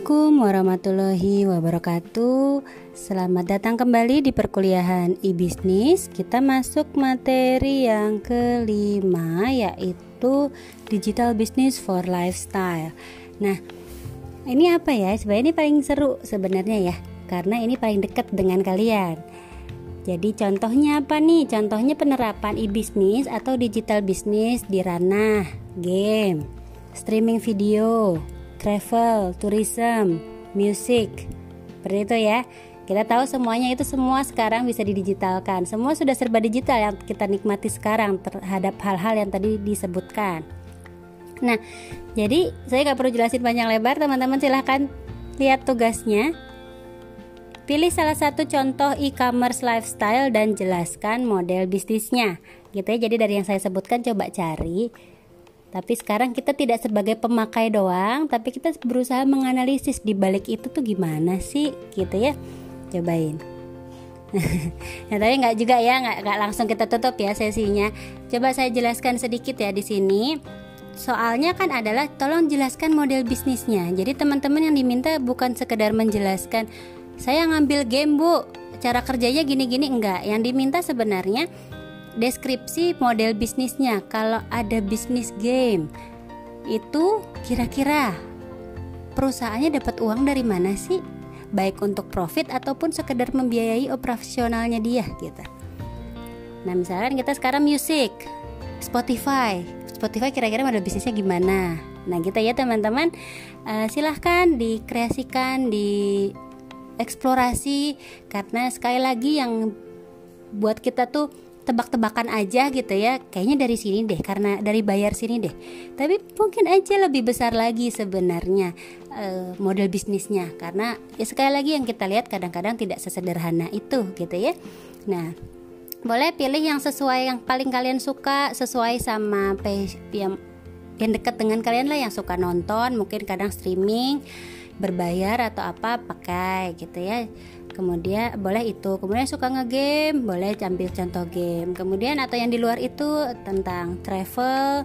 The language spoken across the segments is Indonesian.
Assalamualaikum warahmatullahi wabarakatuh. Selamat datang kembali di perkuliahan e-bisnis. Kita masuk materi yang kelima yaitu Digital Business for Lifestyle. Nah, ini apa ya? Sebenarnya ini paling seru sebenarnya ya, karena ini paling dekat dengan kalian. Jadi contohnya apa nih? Contohnya penerapan e-bisnis atau digital business di ranah game, streaming video, travel, tourism, music. Seperti itu ya. Kita tahu semuanya itu semua sekarang bisa didigitalkan. Semua sudah serba digital yang kita nikmati sekarang terhadap hal-hal yang tadi disebutkan. Nah, jadi saya nggak perlu jelasin panjang lebar, teman-teman silahkan lihat tugasnya. Pilih salah satu contoh e-commerce lifestyle dan jelaskan model bisnisnya. Gitu ya. Jadi dari yang saya sebutkan coba cari tapi sekarang kita tidak sebagai pemakai doang, tapi kita berusaha menganalisis di balik itu tuh gimana sih, gitu ya. Cobain. nah, tapi nggak juga ya, nggak, nggak langsung kita tutup ya sesinya. Coba saya jelaskan sedikit ya di sini. Soalnya kan adalah tolong jelaskan model bisnisnya. Jadi teman-teman yang diminta bukan sekedar menjelaskan saya ngambil game bu, cara kerjanya gini-gini enggak. Yang diminta sebenarnya deskripsi model bisnisnya. Kalau ada bisnis game itu kira-kira perusahaannya dapat uang dari mana sih? Baik untuk profit ataupun sekedar membiayai operasionalnya dia gitu. Nah misalkan kita sekarang musik Spotify. Spotify kira-kira model bisnisnya gimana? Nah kita ya teman-teman. Uh, silahkan dikreasikan di eksplorasi karena sekali lagi yang buat kita tuh tebak-tebakan aja gitu ya. Kayaknya dari sini deh karena dari bayar sini deh. Tapi mungkin aja lebih besar lagi sebenarnya uh, model bisnisnya. Karena ya sekali lagi yang kita lihat kadang-kadang tidak sesederhana itu gitu ya. Nah boleh pilih yang sesuai yang paling kalian suka sesuai sama yang yang dekat dengan kalian lah yang suka nonton mungkin kadang streaming berbayar atau apa pakai gitu ya. Kemudian boleh itu kemudian suka ngegame boleh ambil contoh game. Kemudian atau yang di luar itu tentang travel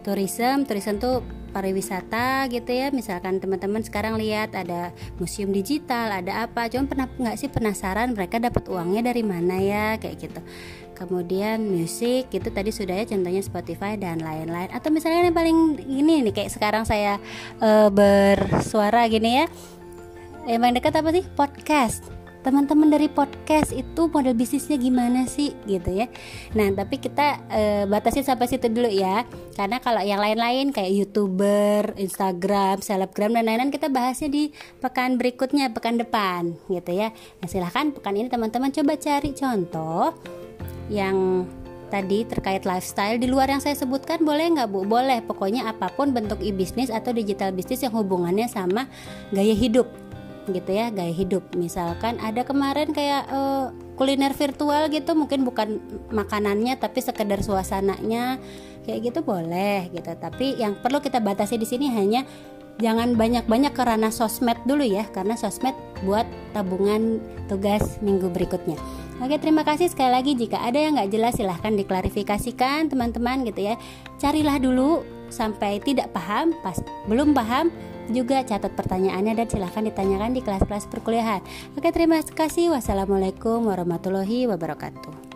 tourism tourism tuh pariwisata gitu ya. Misalkan teman-teman sekarang lihat ada museum digital ada apa. Cuma pernah nggak sih penasaran mereka dapat uangnya dari mana ya kayak gitu. Kemudian musik gitu. Tadi sudah ya contohnya Spotify dan lain-lain. Atau misalnya yang paling ini nih kayak sekarang saya uh, bersuara gini ya. Yang paling dekat apa sih? Podcast teman-teman dari podcast itu model bisnisnya gimana sih gitu ya. Nah tapi kita e, batasi sampai situ dulu ya. Karena kalau yang lain-lain kayak youtuber instagram selebgram dan lain-lain kita bahasnya di pekan berikutnya pekan depan gitu ya. Nah silahkan pekan ini teman-teman coba cari contoh yang tadi terkait lifestyle di luar yang saya sebutkan boleh nggak bu? Boleh, pokoknya apa pun bentuk e-bisnis atau digital bisnis yang hubungannya sama gaya hidup gitu ya gaya hidup. Misalkan ada kemarin kayak uh, kuliner virtual gitu mungkin bukan makanannya tapi sekedar suasananya kayak gitu boleh gitu. Tapi yang perlu kita batasi di sini hanya jangan banyak-banyak karena sosmed dulu ya karena sosmed buat tabungan tugas minggu berikutnya. Oke terima kasih sekali lagi. Jika ada yang nggak jelas silahkan diklarifikasikan teman-teman gitu ya. Carilah dulu sampai tidak paham pas belum paham juga catat pertanyaannya dan silahkan ditanyakan di kelas-kelas perkuliahan. Oke, terima kasih. Wassalamualaikum warahmatullahi wabarakatuh.